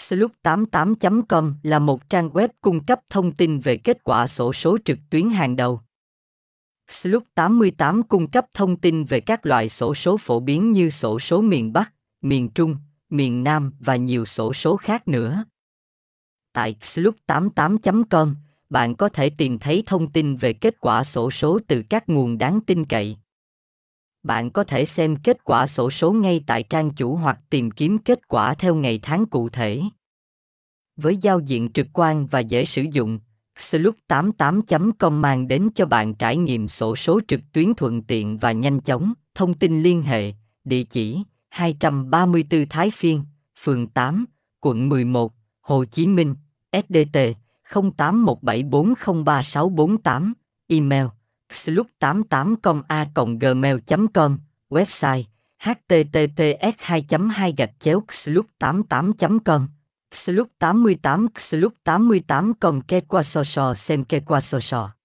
Slook88.com là một trang web cung cấp thông tin về kết quả sổ số trực tuyến hàng đầu. Slook88 cung cấp thông tin về các loại sổ số phổ biến như sổ số miền Bắc, miền Trung, miền Nam và nhiều sổ số khác nữa. Tại Slook88.com, bạn có thể tìm thấy thông tin về kết quả sổ số từ các nguồn đáng tin cậy. Bạn có thể xem kết quả sổ số ngay tại trang chủ hoặc tìm kiếm kết quả theo ngày tháng cụ thể. Với giao diện trực quan và dễ sử dụng, Slook88.com mang đến cho bạn trải nghiệm sổ số trực tuyến thuận tiện và nhanh chóng. Thông tin liên hệ, địa chỉ 234 Thái Phiên, phường 8, quận 11, Hồ Chí Minh, SDT 0817403648, email slook88com a gmail com, website https 2 2 gạch chéo slook 88 com slook 88 slook 88 com ke qua so so xem ke qua so so